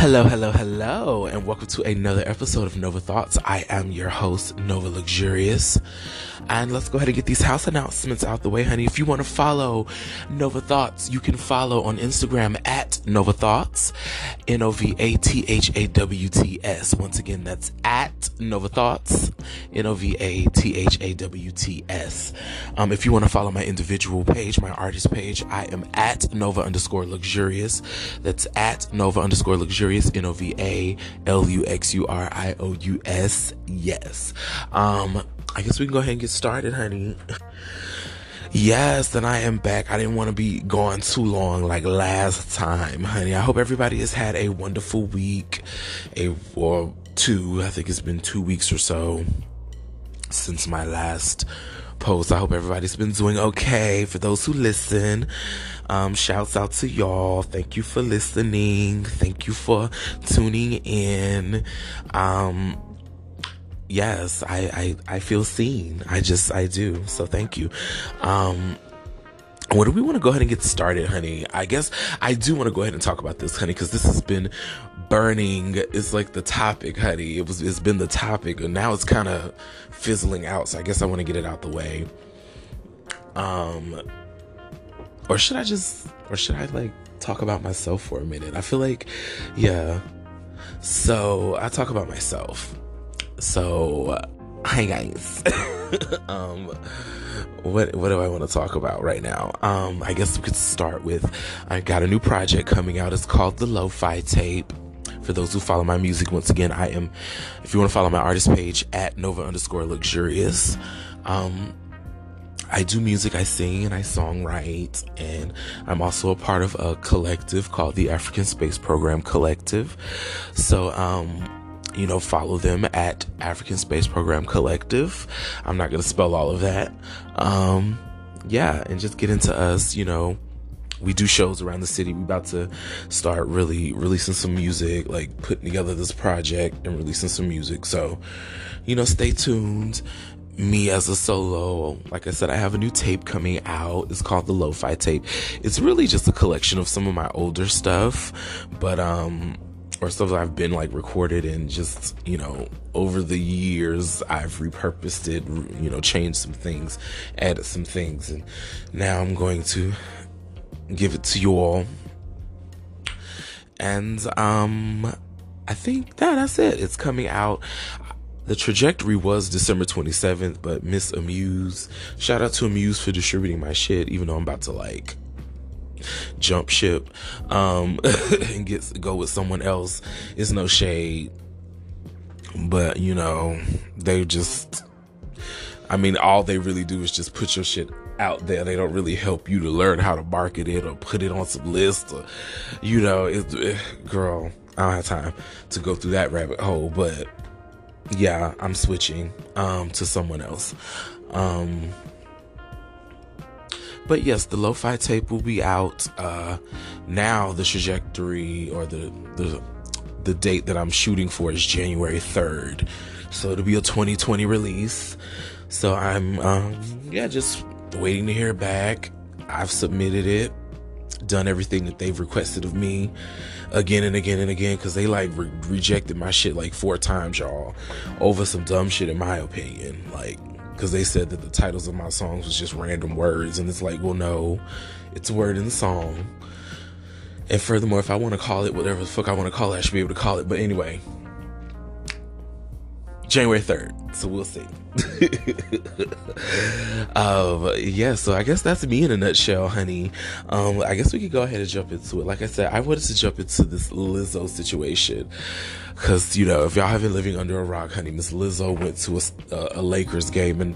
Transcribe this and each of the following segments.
Hello, hello, hello, and welcome to another episode of Nova Thoughts. I am your host, Nova Luxurious. And let's go ahead and get these house announcements out the way, honey. If you want to follow Nova Thoughts, you can follow on Instagram at Nova Thoughts, N O V A T H A W T S. Once again, that's at Nova Thoughts, N O V A T H A W T S. Um, if you want to follow my individual page, my artist page, I am at Nova underscore luxurious. That's at Nova underscore luxurious, N O V A L U X U R I O U S. Yes. Um, I guess we can go ahead and get started, honey. Yes, then I am back. I didn't want to be gone too long like last time, honey. I hope everybody has had a wonderful week, a or two. I think it's been two weeks or so since my last post. I hope everybody's been doing okay. For those who listen, um, shouts out to y'all. Thank you for listening. Thank you for tuning in. Um, yes, I, I, I feel seen. I just, I do. So thank you. Um, what do we want to go ahead and get started, honey? I guess I do want to go ahead and talk about this, honey, because this has been burning. It's like the topic, honey. It was, it's been the topic, and now it's kind of fizzling out. So I guess I want to get it out the way. Um, or should I just, or should I like talk about myself for a minute? I feel like, yeah. So I talk about myself. So, hi guys. um, what what do I want to talk about right now? Um, I guess we could start with I got a new project coming out. It's called the Lo-Fi Tape. For those who follow my music, once again, I am. If you want to follow my artist page at Nova underscore Luxurious, um, I do music, I sing and I songwrite, and I'm also a part of a collective called the African Space Program Collective. So, um, you know, follow them at African Space Program Collective. I'm not going to spell all of that. Um, yeah, and just get into us, you know. We do shows around the city. We about to start really releasing some music, like putting together this project and releasing some music. So, you know, stay tuned. Me as a solo, like I said, I have a new tape coming out. It's called the Lo-Fi Tape. It's really just a collection of some of my older stuff, but um or stuff that I've been like recorded and just, you know, over the years I've repurposed it, you know, changed some things, added some things, and now I'm going to give it to you all. And um I think that that's it. It's coming out. The trajectory was December 27th, but Miss Amuse, shout out to Amuse for distributing my shit, even though I'm about to like jump ship um and get go with someone else. It's no shade but you know they just i mean all they really do is just put your shit out there. They don't really help you to learn how to market it or put it on some list or you know it, it girl i don't have time to go through that rabbit hole but yeah i'm switching um to someone else um but yes, the lo-fi tape will be out. Uh, now the trajectory or the the the date that I'm shooting for is January 3rd. So it'll be a 2020 release. So I'm um, yeah, just waiting to hear back. I've submitted it, done everything that they've requested of me again and again and again because they like re- rejected my shit like four times, y'all, over some dumb shit in my opinion. Like because they said that the titles of my songs was just random words and it's like well no it's a word in the song and furthermore if i want to call it whatever the fuck i want to call it i should be able to call it but anyway january 3rd so we'll see. Um yeah so i guess that's me in a nutshell honey. Um i guess we could go ahead and jump into it. Like i said i wanted to jump into this lizzo situation. Because, you know, if y'all have been living under a rock, honey, Miss Lizzo went to a, a, Lakers game and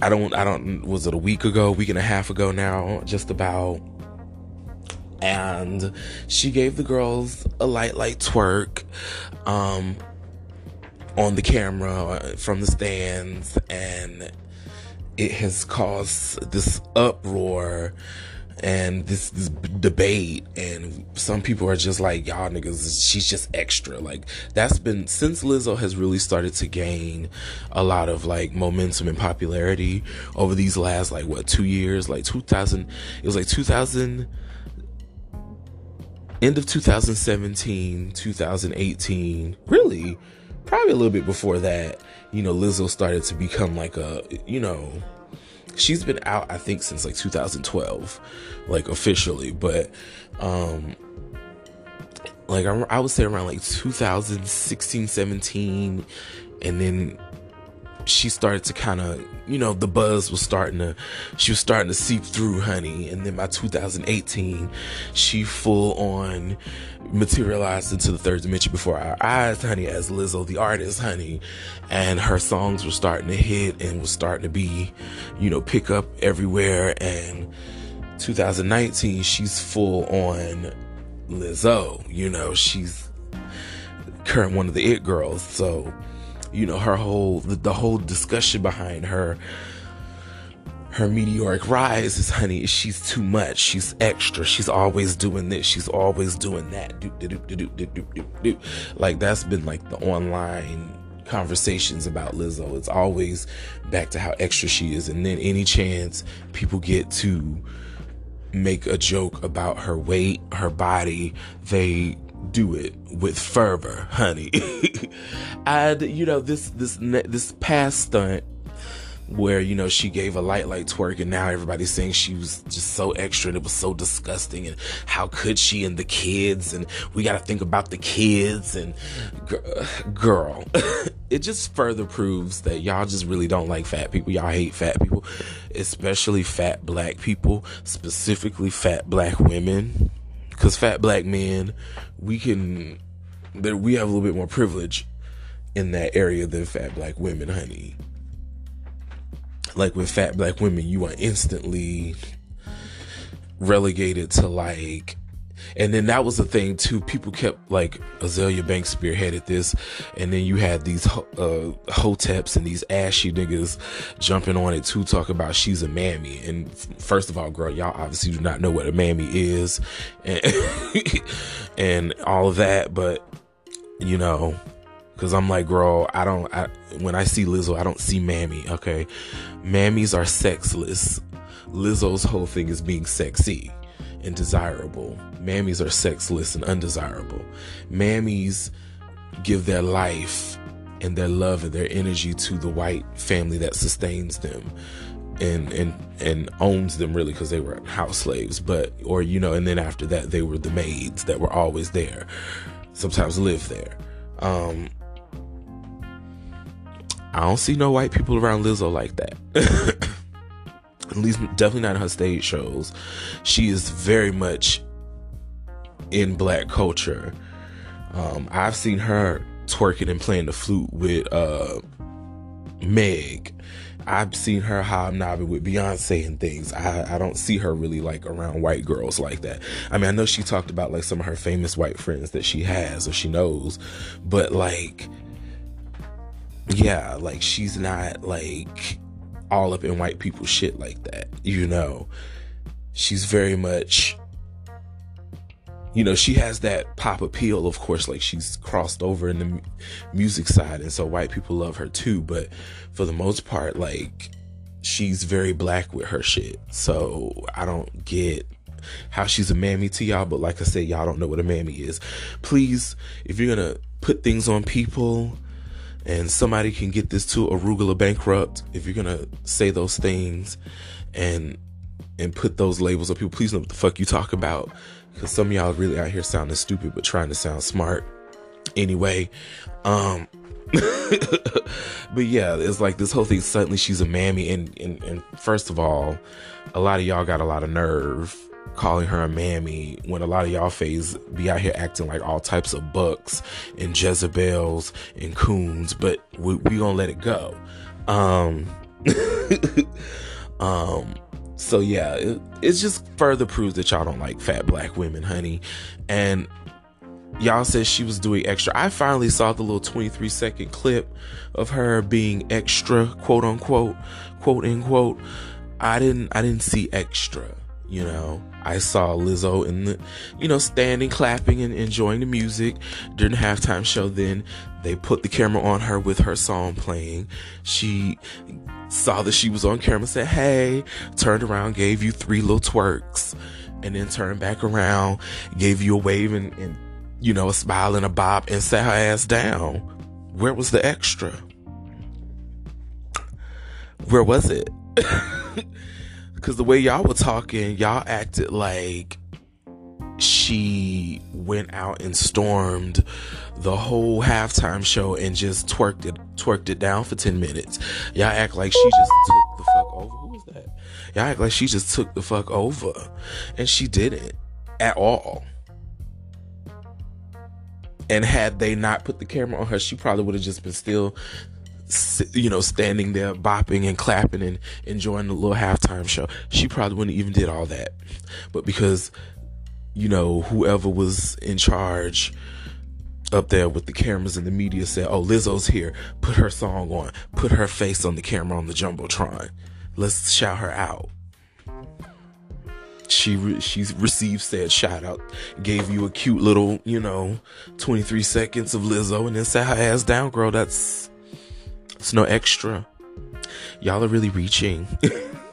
I don't, I don't, was it a week ago, week and a half ago now, just about. And she gave the girls a light, light twerk. Um, on the camera uh, from the stands. And it has caused this uproar and this, this debate and some people are just like y'all niggas she's just extra. Like that's been since Lizzo has really started to gain a lot of like momentum and popularity over these last like what 2 years? Like 2000 it was like 2000 end of 2017, 2018, really, probably a little bit before that, you know, Lizzo started to become like a, you know, she's been out I think since like 2012, like officially, but um like I, I would say around like 2016, 17, and then she started to kind of, you know, the buzz was starting to, she was starting to seep through, honey. And then by 2018, she full on materialized into the third dimension before our eyes, honey, as Lizzo, the artist, honey. And her songs were starting to hit and was starting to be, you know, pick up everywhere. And 2019, she's full on Lizzo, you know, she's current one of the it girls. So, you know her whole the, the whole discussion behind her her meteoric rise is honey she's too much. She's extra. She's always doing this. She's always doing that. Like that's been like the online conversations about Lizzo. It's always back to how extra she is. And then any chance people get to make a joke about her weight her body they do it with fervor, honey. and you know this this this past stunt where you know she gave a light light twerk and now everybody's saying she was just so extra and it was so disgusting and how could she and the kids and we got to think about the kids and girl. It just further proves that y'all just really don't like fat people. Y'all hate fat people especially fat black people specifically fat black women because fat black men, we can, that we have a little bit more privilege in that area than fat black women, honey. Like with fat black women, you are instantly relegated to like and then that was the thing too. People kept like Azealia Banks spearheaded this, and then you had these uh, hoteps and these ashy niggas jumping on it too, talk about she's a mammy. And first of all, girl, y'all obviously do not know what a mammy is, and, and all of that. But you know, because I'm like, girl, I don't. I, when I see Lizzo, I don't see mammy. Okay, mammies are sexless. Lizzo's whole thing is being sexy and desirable. Mammies are sexless and undesirable. Mammies give their life and their love and their energy to the white family that sustains them and and and owns them really because they were house slaves but or you know and then after that they were the maids that were always there sometimes live there um I don't see no white people around Lizzo like that. at least definitely not in her stage shows. She is very much in black culture. Um, I've seen her twerking and playing the flute with uh, Meg. I've seen her hobnobbing with Beyonce and things. I, I don't see her really like around white girls like that. I mean, I know she talked about like some of her famous white friends that she has or she knows, but like, yeah, like she's not like all up in white people shit like that. You know, she's very much, you know, she has that pop appeal, of course, like she's crossed over in the music side. And so white people love her too. But for the most part, like, she's very black with her shit. So I don't get how she's a mammy to y'all, but like I said, y'all don't know what a mammy is. Please, if you're gonna put things on people, and somebody can get this to arugula bankrupt if you're gonna say those things and and put those labels on people. Please know what the fuck you talk about because some of y'all really out here sounding stupid but trying to sound smart. Anyway um but yeah it's like this whole thing suddenly she's a mammy. And, and and first of all a lot of y'all got a lot of nerve calling her a mammy when a lot of y'all phase be out here acting like all types of bucks and Jezebels and coons, but we, we gonna let it go. Um, um, so yeah, it, it's just further proves that y'all don't like fat black women, honey. And y'all said she was doing extra. I finally saw the little 23 second clip of her being extra, quote unquote, quote unquote. I didn't, I didn't see extra You know, I saw Lizzo in the, you know, standing, clapping, and enjoying the music during the halftime show. Then they put the camera on her with her song playing. She saw that she was on camera, said, Hey, turned around, gave you three little twerks, and then turned back around, gave you a wave and, and you know, a smile and a bob and sat her ass down. Where was the extra? Where was it? Because the way y'all were talking, y'all acted like she went out and stormed the whole halftime show and just twerked it twerked it down for 10 minutes. Y'all act like she just took the fuck over. Who was that? Y'all act like she just took the fuck over. And she didn't at all. And had they not put the camera on her, she probably would have just been still you know, standing there bopping and clapping and enjoying the little halftime show. She probably wouldn't even did all that. But because, you know, whoever was in charge up there with the cameras and the media said, "Oh, Lizzo's here. Put her song on. Put her face on the camera on the jumbotron. Let's shout her out." She re- she received said shout out, gave you a cute little, you know, 23 seconds of Lizzo, and then sat her ass down, girl. That's it's no extra. Y'all are really reaching.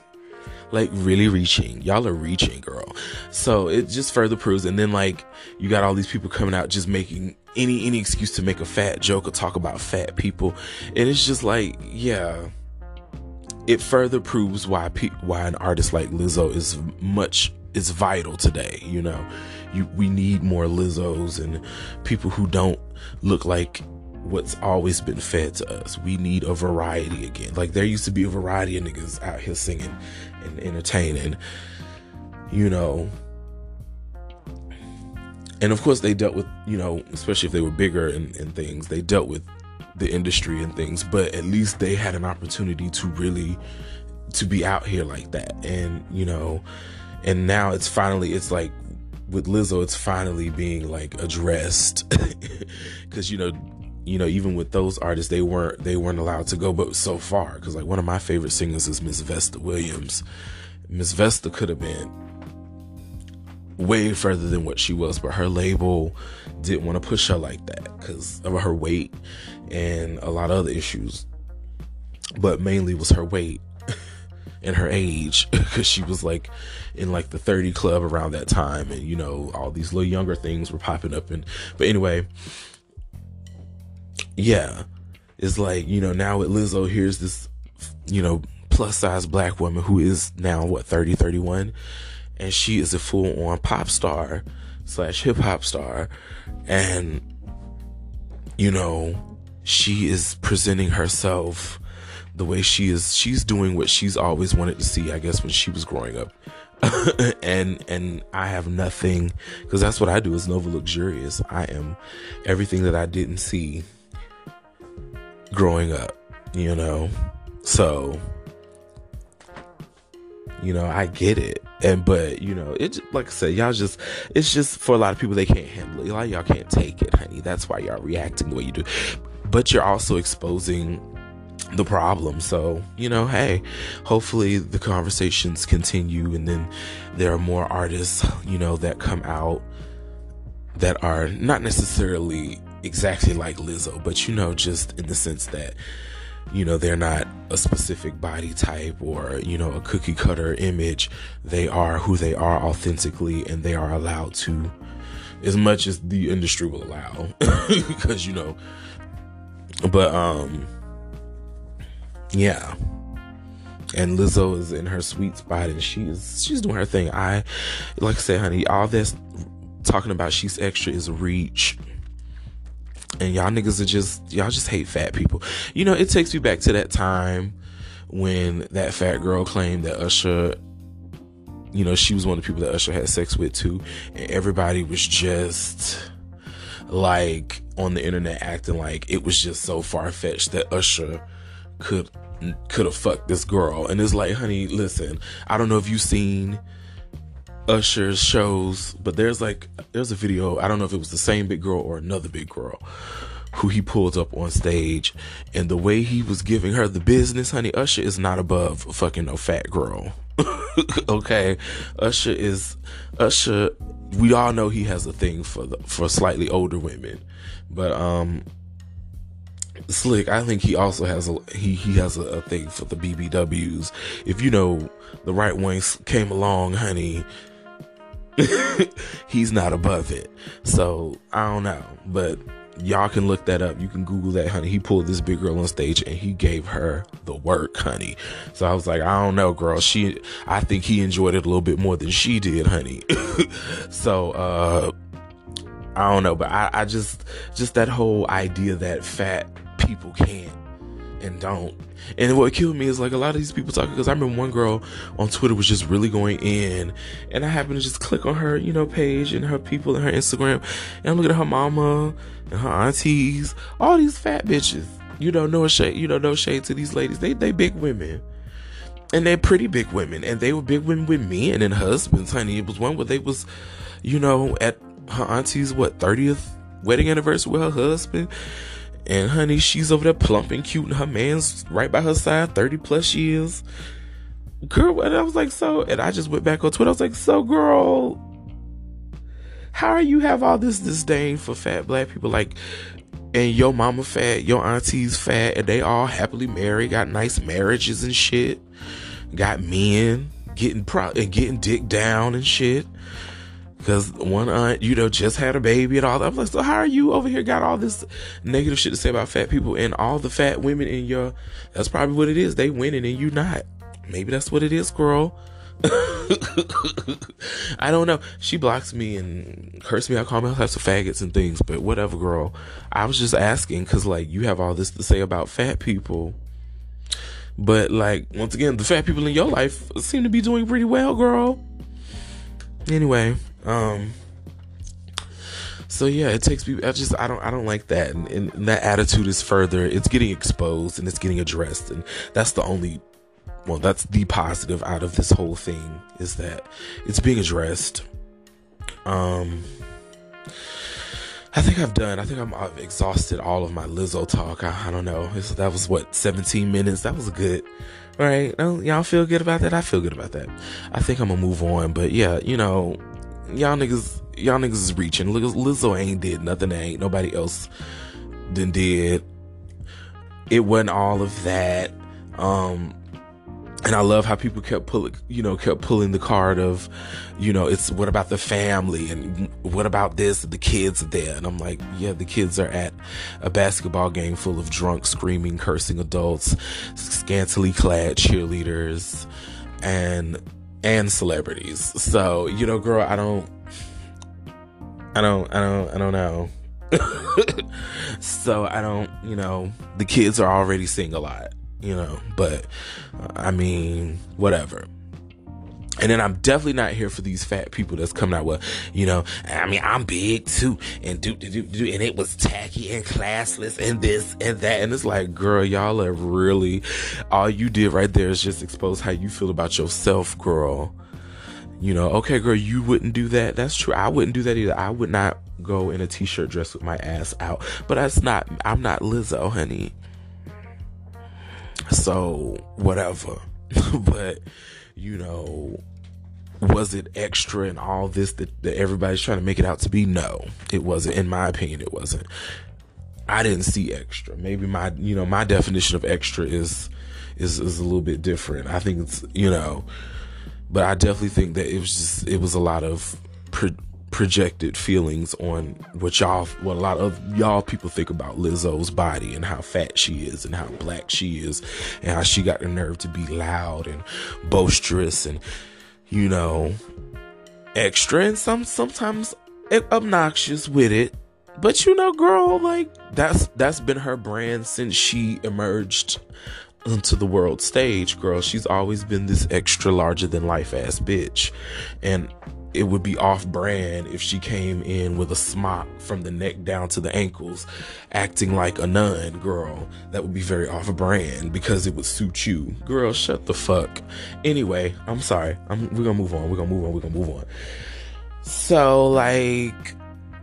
like really reaching. Y'all are reaching, girl. So it just further proves. And then like you got all these people coming out just making any any excuse to make a fat joke or talk about fat people, and it's just like yeah. It further proves why pe- why an artist like Lizzo is much is vital today. You know, you we need more Lizzos and people who don't look like what's always been fed to us. We need a variety again. Like there used to be a variety of niggas out here singing and entertaining, you know. And of course they dealt with, you know, especially if they were bigger and, and things, they dealt with the industry and things, but at least they had an opportunity to really to be out here like that. And, you know, and now it's finally it's like with Lizzo, it's finally being like addressed because you know you know, even with those artists, they weren't they weren't allowed to go, but so far, because like one of my favorite singers is Miss Vesta Williams. Miss Vesta could have been way further than what she was, but her label didn't want to push her like that because of her weight and a lot of other issues. But mainly was her weight and her age because she was like in like the 30 club around that time and you know all these little younger things were popping up and but anyway yeah, it's like, you know, now with Lizzo, here's this, you know, plus size black woman who is now, what, 30, 31? And she is a full on pop star slash hip hop star. And, you know, she is presenting herself the way she is. She's doing what she's always wanted to see, I guess, when she was growing up. and and I have nothing because that's what I do is Nova Luxurious. I am everything that I didn't see growing up, you know? So, you know, I get it. And, but, you know, it, like I said, y'all just, it's just for a lot of people, they can't handle it. A lot of y'all can't take it, honey. That's why y'all reacting the way you do. But you're also exposing the problem. So, you know, hey, hopefully the conversations continue and then there are more artists, you know, that come out that are not necessarily exactly like Lizzo, but you know, just in the sense that, you know, they're not a specific body type or, you know, a cookie cutter image. They are who they are authentically and they are allowed to, as much as the industry will allow. because, you know, but, um, yeah. And Lizzo is in her sweet spot and she is, she's doing her thing. I, like I said, honey, all this talking about she's extra is reach and y'all niggas are just y'all just hate fat people. You know, it takes me back to that time when that fat girl claimed that Usher you know, she was one of the people that Usher had sex with too, and everybody was just like on the internet acting like it was just so far fetched that Usher could could have fucked this girl. And it's like, honey, listen, I don't know if you've seen Usher's shows, but there's like there's a video. I don't know if it was the same big girl or another big girl who he pulled up on stage, and the way he was giving her the business, honey. Usher is not above fucking a fat girl. okay, Usher is Usher. We all know he has a thing for the for slightly older women, but um, Slick, I think he also has a he he has a, a thing for the BBWs. If you know the right ones came along, honey, he's not above it. So I don't know, but y'all can look that up. You can Google that, honey. He pulled this big girl on stage and he gave her the work, honey. So I was like, I don't know, girl. She, I think he enjoyed it a little bit more than she did, honey. so, uh, I don't know, but I, I just, just that whole idea that fat people can't and don't. And what killed me is like a lot of these people talking because I remember one girl on Twitter was just really going in, and I happened to just click on her, you know, page and her people and her Instagram, and I'm looking at her mama and her aunties, all these fat bitches. You know, no shade, you know, no shade to these ladies. They they big women. And they're pretty big women. And they were big women with me and then husbands, honey. It was one where they was, you know, at her auntie's what, 30th wedding anniversary with her husband. And honey, she's over there plump and cute, and her man's right by her side, 30 plus years. Girl, and I was like, so, and I just went back on Twitter. I was like, so, girl, how you have all this disdain for fat black people? Like, and your mama fat, your auntie's fat, and they all happily married, got nice marriages and shit, got men getting pro and getting dick down and shit. Cause one aunt, you know, just had a baby and all that. I'm like, so how are you over here got all this negative shit to say about fat people and all the fat women in your that's probably what it is. They winning and you not. Maybe that's what it is, girl. I don't know. She blocks me and curses me I call me all types of faggots and things, but whatever, girl. I was just asking because, like, you have all this to say about fat people. But, like, once again, the fat people in your life seem to be doing pretty well, girl. Anyway, um, so yeah, it takes people. I just I don't I don't like that, and, and, that attitude is further. It's getting exposed and it's getting addressed, and that's the only well, that's the positive out of this whole thing is that it's being addressed. Um, I think I've done. I think I'm, I've exhausted all of my Lizzo talk. I, I don't know. It's, that was what 17 minutes. That was good, right? y'all feel good about that. I feel good about that. I think I'm gonna move on. But yeah, you know, y'all niggas, y'all niggas is reaching. Lizzo ain't did nothing. That ain't nobody else than did. It wasn't all of that. Um, and I love how people kept pulling, you know, kept pulling the card of, you know, it's what about the family and what about this? The kids are there. And I'm like, yeah, the kids are at a basketball game full of drunk, screaming, cursing adults, scantily clad cheerleaders, and, and celebrities. So, you know, girl, I don't, I don't, I don't, I don't know. so I don't, you know, the kids are already seeing a lot you know, but uh, I mean, whatever. And then I'm definitely not here for these fat people that's coming out with, you know, I mean, I'm big too, and do, do, do, and it was tacky and classless and this and that. And it's like, girl, y'all are really, all you did right there is just expose how you feel about yourself, girl. You know, okay, girl, you wouldn't do that. That's true. I wouldn't do that either. I would not go in a t shirt dress with my ass out. But that's not, I'm not Lizzo, honey. So, whatever. but, you know, was it extra and all this that, that everybody's trying to make it out to be? No, it wasn't. In my opinion, it wasn't. I didn't see extra. Maybe my, you know, my definition of extra is, is, is a little bit different. I think it's, you know, but I definitely think that it was just, it was a lot of pre- projected feelings on what y'all, what a lot of y'all people think about Lizzo's body and how fat she is and how black she is and how she got the nerve to be loud and boisterous and, you know, extra and some, sometimes obnoxious with it. But you know, girl, like that's, that's been her brand since she emerged onto the world stage, girl. She's always been this extra larger than life ass bitch. And it would be off brand if she came in with a smock from the neck down to the ankles, acting like a nun, girl. That would be very off brand because it would suit you. Girl, shut the fuck. Anyway, I'm sorry. I'm, we're gonna move on. We're gonna move on. We're gonna move on. So, like,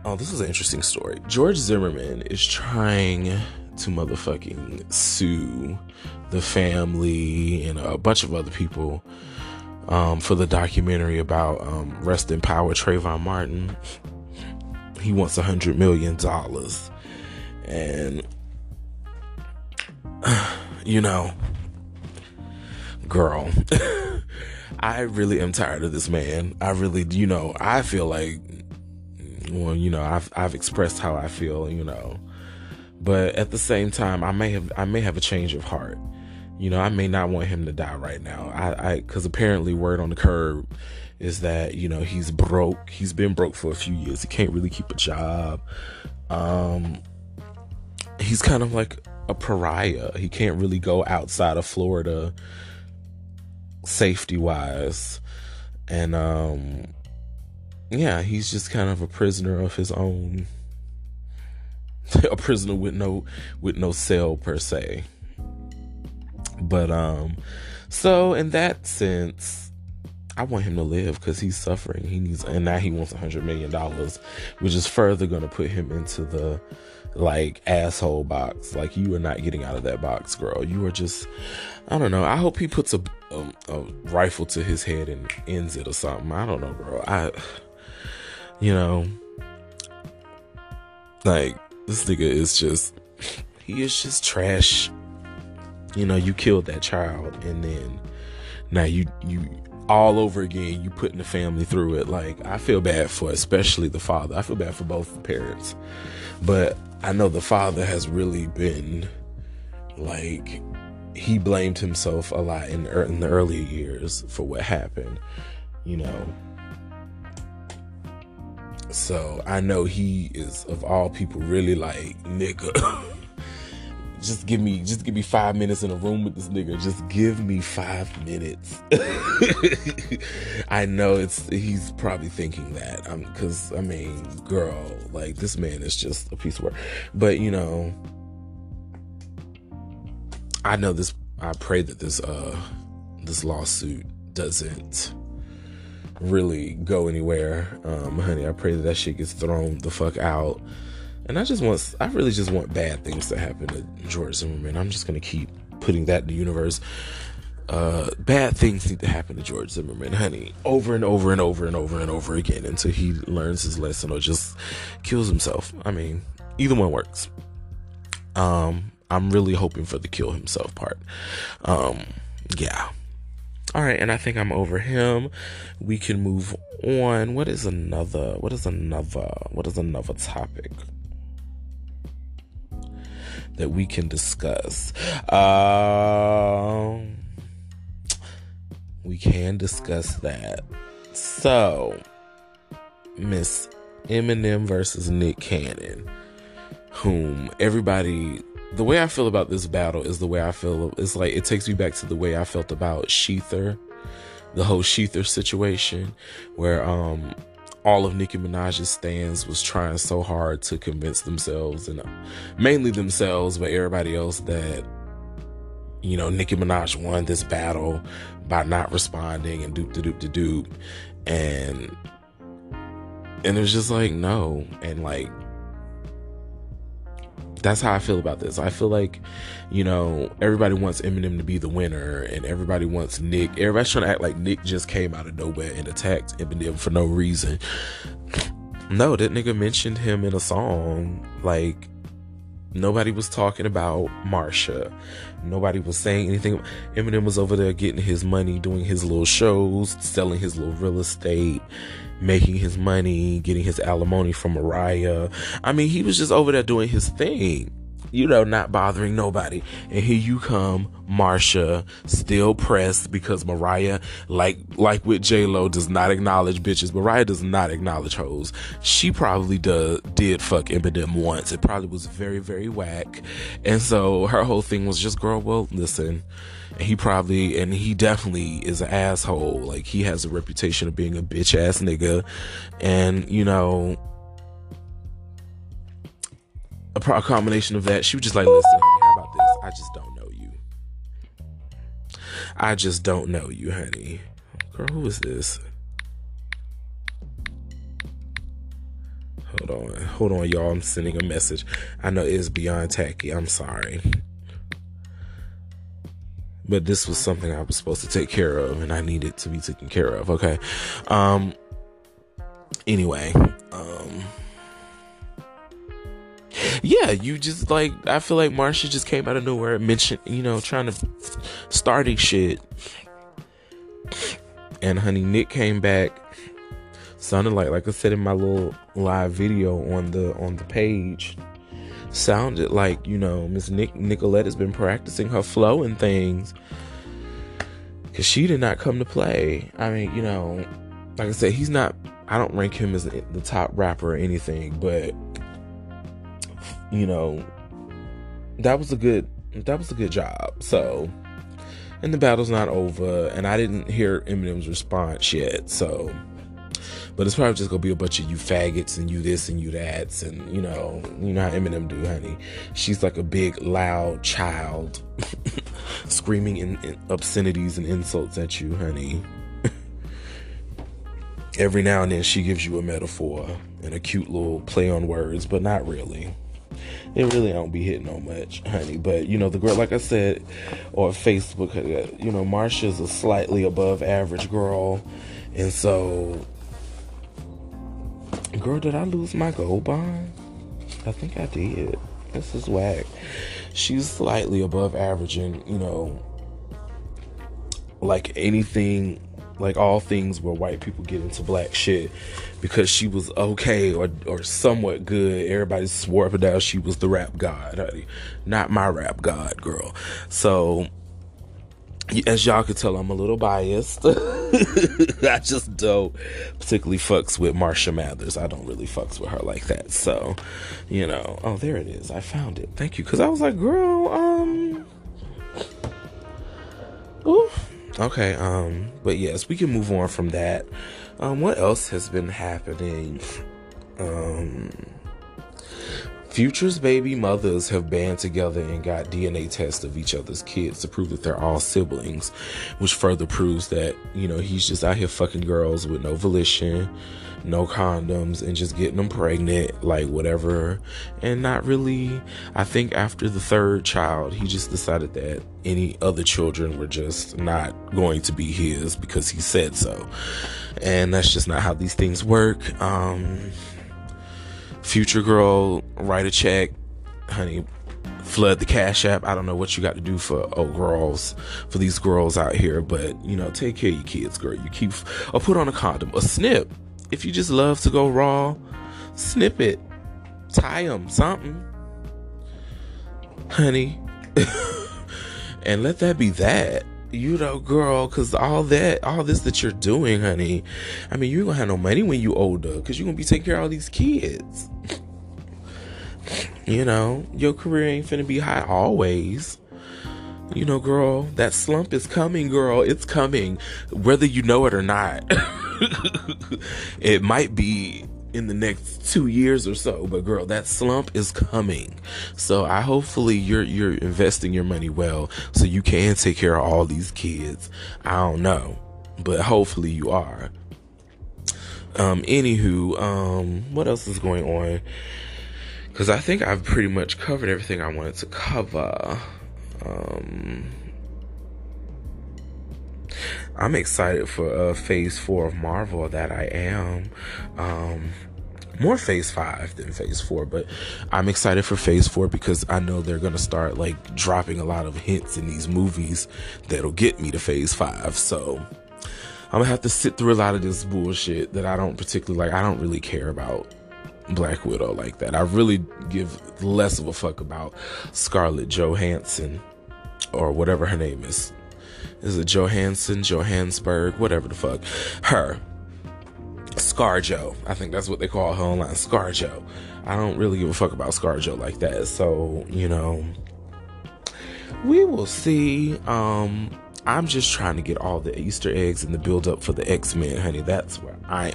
oh, this is an interesting story. George Zimmerman is trying to motherfucking sue the family and a bunch of other people um, for the documentary about um, Rest in Power Trayvon Martin. He wants a hundred million dollars, and you know, girl, I really am tired of this man. I really, you know, I feel like, well, you know, I've I've expressed how I feel, you know, but at the same time, I may have I may have a change of heart. You know, I may not want him to die right now. I, I, because apparently, word on the curb is that you know he's broke. He's been broke for a few years. He can't really keep a job. Um, he's kind of like a pariah. He can't really go outside of Florida safety wise. And um yeah, he's just kind of a prisoner of his own a prisoner with no with no cell per se. But um so in that sense I want him to live because he's suffering. He needs, and now he wants a hundred million dollars, which is further going to put him into the like asshole box. Like you are not getting out of that box, girl. You are just, I don't know. I hope he puts a, a, a rifle to his head and ends it or something. I don't know, girl. I, you know, like this nigga is just, he is just trash. You know, you killed that child, and then now you you all over again. You putting the family through it. Like I feel bad for, especially the father. I feel bad for both parents, but I know the father has really been like he blamed himself a lot in, in the early years for what happened, you know. So I know he is of all people really like nigga. just give me just give me five minutes in a room with this nigga. Just give me five minutes. I know it's he's probably thinking that. Um, cause I mean, girl, like this man is just a piece of work. But you know, I know this I pray that this uh this lawsuit doesn't really go anywhere. Um, honey, I pray that that shit gets thrown the fuck out and I just want, I really just want bad things to happen to George Zimmerman. I'm just gonna keep putting that in the universe. Uh, bad things need to happen to George Zimmerman, honey, over and over and over and over and over again until he learns his lesson or just kills himself. I mean, either one works. Um, I'm really hoping for the kill himself part. Um, yeah. All right, and I think I'm over him. We can move on. What is another? What is another? What is another topic? that we can discuss. Um, we can discuss that. So, Miss Eminem versus Nick Cannon, whom everybody the way I feel about this battle is the way I feel. It's like it takes me back to the way I felt about ShETHER, the whole ShETHER situation, where um all of Nicki Minaj's stands was trying so hard to convince themselves and mainly themselves, but everybody else that you know Nicki Minaj won this battle by not responding and doop de doop de doop and and it was just like no and like that's how I feel about this. I feel like, you know, everybody wants Eminem to be the winner, and everybody wants Nick. Everybody's trying to act like Nick just came out of nowhere and attacked Eminem for no reason. No, that nigga mentioned him in a song. Like, nobody was talking about Marsha. Nobody was saying anything. Eminem was over there getting his money, doing his little shows, selling his little real estate making his money, getting his alimony from Mariah. I mean, he was just over there doing his thing, you know, not bothering nobody. And here you come, Marsha, still pressed because Mariah, like like with J Lo, does not acknowledge bitches. Mariah does not acknowledge hoes. She probably does did fuck Eminem once. It probably was very very whack, and so her whole thing was just, girl, well, listen And he probably and he definitely is an asshole. Like he has a reputation of being a bitch ass nigga, and you know, a, combination of that. She was just like, "Listen, honey, how about this? I just don't know you. I just don't know you, honey. Girl, who is this?" Hold on, hold on, y'all. I'm sending a message. I know it's beyond tacky. I'm sorry. but this was something I was supposed to take care of and I needed to be taken care of. Okay. Um, anyway, um, yeah, you just like I feel like Marsha just came out of nowhere mentioned, you know, trying to starting shit. And honey, Nick came back. Sounded like like I said in my little live video on the on the page. Sounded like, you know, Miss Nick Nicolette has been practicing her flow and things. Cause she did not come to play. I mean, you know, like I said, he's not I don't rank him as the top rapper or anything, but you know, that was a good that was a good job. So, and the battle's not over, and I didn't hear Eminem's response yet. So, but it's probably just gonna be a bunch of you faggots and you this and you that's and you know, you know how Eminem do, honey. She's like a big loud child, screaming in, in obscenities and insults at you, honey. Every now and then she gives you a metaphor and a cute little play on words, but not really it really don't be hitting on much, honey. But you know, the girl, like I said, or Facebook, uh, you know, Marsha's a slightly above average girl, and so, girl, did I lose my gold bond? I think I did. This is whack. She's slightly above average, and you know, like anything like all things where white people get into black shit because she was okay or or somewhat good. Everybody swore up and down she was the rap god, honey. Not my rap god, girl. So as y'all can tell, I'm a little biased. I just don't particularly fucks with Marsha Mathers. I don't really fucks with her like that. So, you know, oh, there it is. I found it. Thank you. Cause I was like, girl, um, oof Okay, um, but yes, we can move on from that. Um, what else has been happening? Um, Future's baby mothers have band together and got DNA tests of each other's kids to prove that they're all siblings, which further proves that, you know, he's just out here fucking girls with no volition no condoms and just getting them pregnant, like whatever. And not really, I think after the third child, he just decided that any other children were just not going to be his because he said so. And that's just not how these things work. Um, future girl, write a check, honey, flood the cash app. I don't know what you got to do for oh girls, for these girls out here, but you know, take care of your kids, girl. You keep or put on a condom, a snip if you just love to go raw, snip it, tie them, something, honey, and let that be that. You know, girl, cause all that, all this that you're doing, honey. I mean, you gonna have no money when you older, cause you're gonna be taking care of all these kids. You know, your career ain't finna be high always. You know, girl, that slump is coming, girl. It's coming, whether you know it or not. it might be in the next two years or so, but girl, that slump is coming. So I hopefully you're you're investing your money well so you can take care of all these kids. I don't know, but hopefully you are. Um, anywho, um, what else is going on? Because I think I've pretty much covered everything I wanted to cover. Um, I'm excited for uh, phase four of Marvel that I am. Um, more phase five than phase four, but I'm excited for phase four because I know they're gonna start like dropping a lot of hints in these movies that'll get me to phase five. So I'm gonna have to sit through a lot of this bullshit that I don't particularly like. I don't really care about Black Widow like that. I really give less of a fuck about Scarlett Johansson or whatever her name is is it Johansson, Johannesburg, whatever the fuck, her. Scarjo. I think that's what they call her online. Scarjo. I don't really give a fuck about Scarjo like that. So, you know, we will see. Um, I'm just trying to get all the Easter eggs and the build up for the X Men, honey. That's where I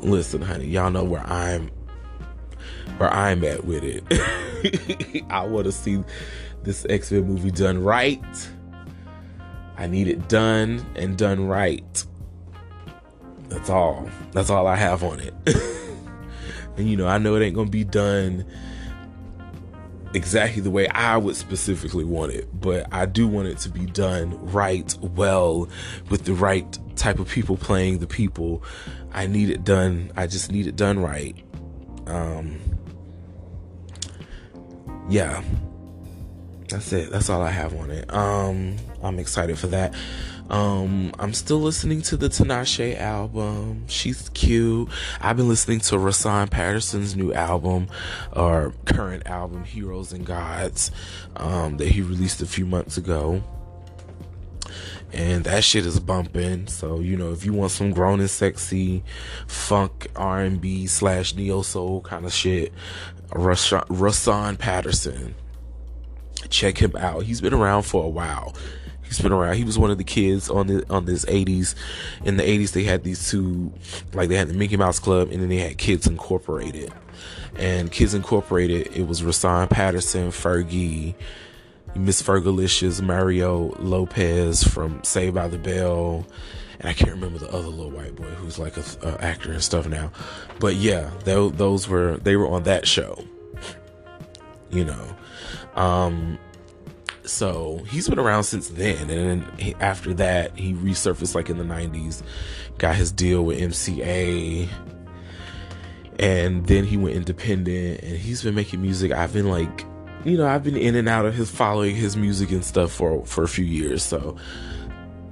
listen, honey. Y'all know where I'm where I'm at with it. I want to see this X Men movie done right. I need it done and done right. That's all. That's all I have on it. and you know, I know it ain't gonna be done exactly the way I would specifically want it, but I do want it to be done right, well, with the right type of people playing the people. I need it done. I just need it done right. Um, yeah, that's it. That's all I have on it. Um, I'm excited for that. Um, I'm still listening to the Tinashe album. She's cute. I've been listening to Rahsaan Patterson's new album, or current album, Heroes and Gods, um, that he released a few months ago. And that shit is bumping. So, you know, if you want some grown and sexy funk R&B slash neo soul kind of shit, Rahsaan Patterson, check him out. He's been around for a while. He's been around. He was one of the kids on the on this 80s. In the 80s, they had these two, like they had the Mickey Mouse Club, and then they had Kids Incorporated. And Kids Incorporated, it was Rahsaan Patterson, Fergie, Miss Fergalicious, Mario Lopez from Saved by the Bell, and I can't remember the other little white boy who's like a, a actor and stuff now. But yeah, they, those were they were on that show. You know, um, so he's been around since then, and then he, after that, he resurfaced like in the '90s, got his deal with MCA, and then he went independent, and he's been making music. I've been like, you know, I've been in and out of his following his music and stuff for for a few years, so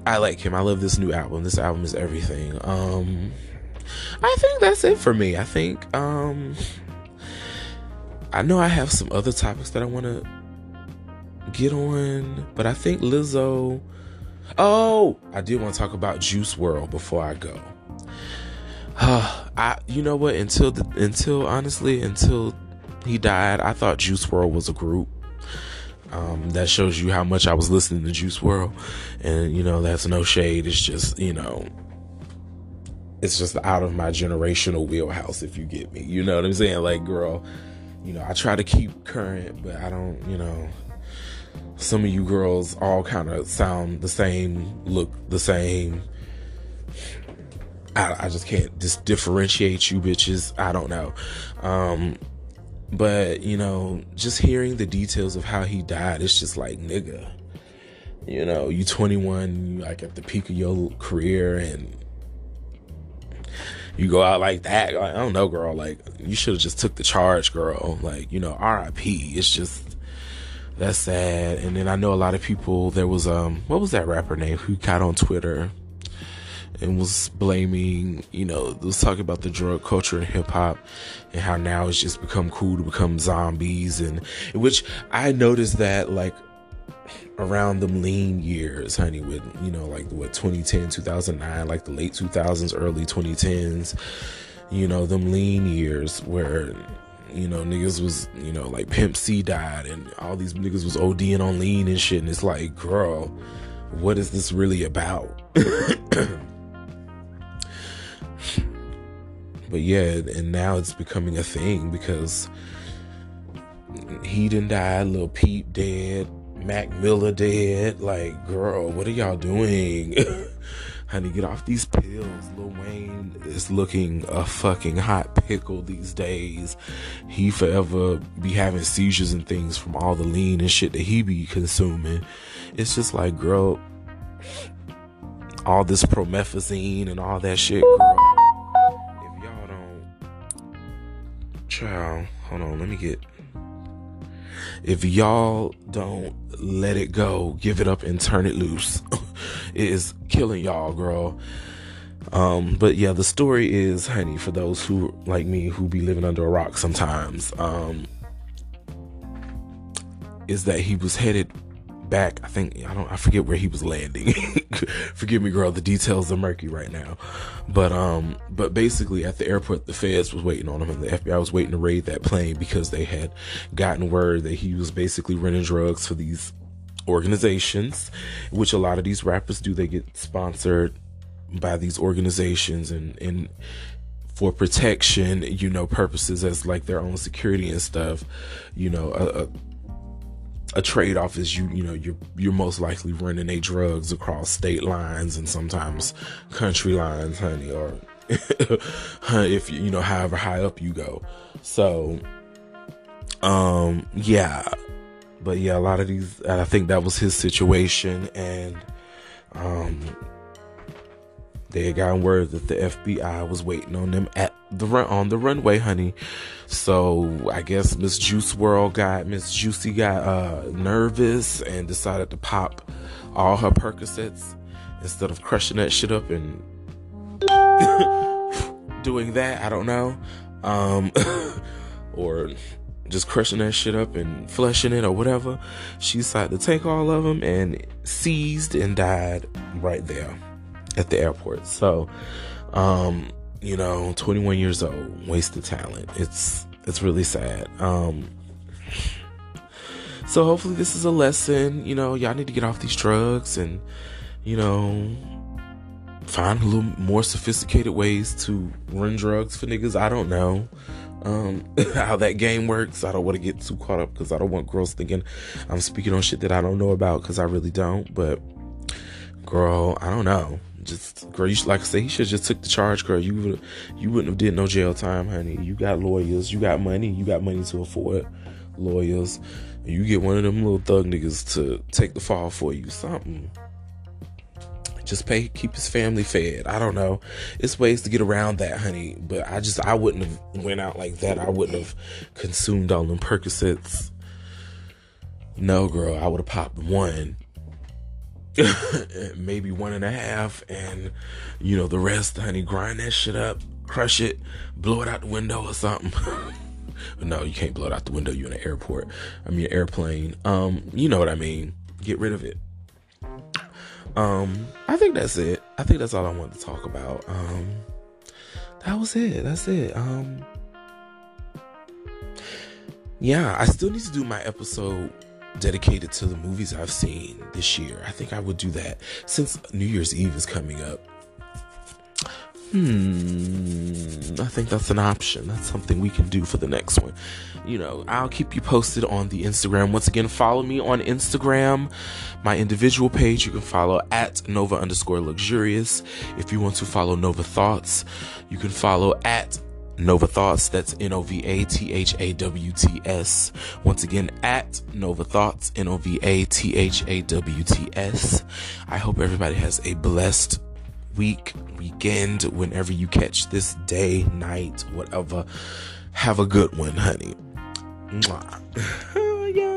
I like him. I love this new album. This album is everything. Um, I think that's it for me. I think um, I know I have some other topics that I want to get on, but I think Lizzo. Oh, I did want to talk about Juice WRLD before I go. I, you know what? Until the, until honestly, until he died, I thought Juice WRLD was a group. Um, that shows you how much I was listening to Juice WRLD, and you know that's no shade. It's just you know, it's just out of my generational wheelhouse. If you get me, you know what I'm saying? Like, girl, you know, I try to keep current, but I don't, you know some of you girls all kind of sound the same, look the same. I, I, just can't just differentiate you bitches. I don't know. Um, but you know, just hearing the details of how he died, it's just like nigga. You know, you 21, you like at the peak of your career, and you go out like that. Like, I don't know, girl. Like you should have just took the charge, girl. Like you know, R.I.P. It's just that's sad. And then I know a lot of people. There was um, what was that rapper name who got on Twitter and was blaming, you know, was talking about the drug culture in hip hop and how now it's just become cool to become zombies and which I noticed that like around the lean years, honey, with you know, like what 2010, 2009, like the late 2000s, early 2010s, you know, them lean years where you know, niggas was, you know, like Pimp C died and all these niggas was ODing on lean and shit. And it's like, girl, what is this really about? but yeah, and now it's becoming a thing because he didn't die, Lil Peep dead, Mac Miller dead. Like, girl, what are y'all doing? honey, get off these pills. Lil Wayne is looking a fucking hot pickle these days. He forever be having seizures and things from all the lean and shit that he be consuming. It's just like, girl, all this promethazine and all that shit, girl. If y'all don't, child, hold on, let me get. If y'all don't let it go, give it up and turn it loose. it is killing y'all, girl. Um, but yeah, the story is, honey, for those who like me who be living under a rock sometimes, um, is that he was headed back. I think I don't I forget where he was landing. Forgive me, girl. The details are murky right now. But um, but basically at the airport, the feds was waiting on him, and the FBI was waiting to raid that plane because they had gotten word that he was basically renting drugs for these organizations, which a lot of these rappers do. They get sponsored by these organizations and and for protection, you know, purposes as like their own security and stuff. You know, a, a trade off is you you know you're you're most likely running a drugs across state lines and sometimes country lines, honey, or if you know however high up you go. So Um, yeah, but yeah, a lot of these, I think that was his situation, and um, they had gotten word that the FBI was waiting on them at the run on the runway, honey. So I guess Miss Juice WRLD got Miss Juicy got uh, nervous and decided to pop all her Percocets instead of crushing that shit up and doing that. I don't know, um, or just crushing that shit up and flushing it or whatever. She decided to take all of them and seized and died right there at the airport. So, um, you know, 21 years old, wasted talent. It's it's really sad. Um, so hopefully this is a lesson. You know, y'all need to get off these drugs and, you know, find a little more sophisticated ways to run drugs for niggas. I don't know um, how that game works. I don't want to get too caught up because I don't want girls thinking I'm speaking on shit that I don't know about because I really don't. But girl, I don't know just girl, you should, like I say, he should just took the charge, girl. You would you wouldn't have did no jail time, honey. You got lawyers, you got money, you got money to afford lawyers. You get one of them little thug niggas to take the fall for you, something. Just pay, keep his family fed. I don't know. It's ways to get around that, honey. But I just I wouldn't have went out like that. I wouldn't have consumed all them Percocets. No, girl, I would have popped one maybe one and a half, and you know the rest, honey. Grind that shit up, crush it, blow it out the window or something. no, you can't blow it out the window. You're in an airport. I mean, airplane. Um, you know what I mean. Get rid of it. Um, I think that's it. I think that's all I wanted to talk about. Um, that was it. That's it. Um, yeah, I still need to do my episode dedicated to the movies I've seen this year. I think I would do that since New Year's Eve is coming up. Hmm, I think that's an option. That's something we can do for the next one. You know, I'll keep you posted on the Instagram. Once again, follow me on Instagram. My individual page, you can follow at Nova underscore luxurious. If you want to follow Nova Thawts, you can follow at Nova Thawts. That's N O V A T H A W T S. Once again, at Nova Thawts, N O V A T H A W T S. I hope everybody has a blessed week, weekend, whenever you catch this day, night, whatever. Have a good one, honey. Mwah. yeah.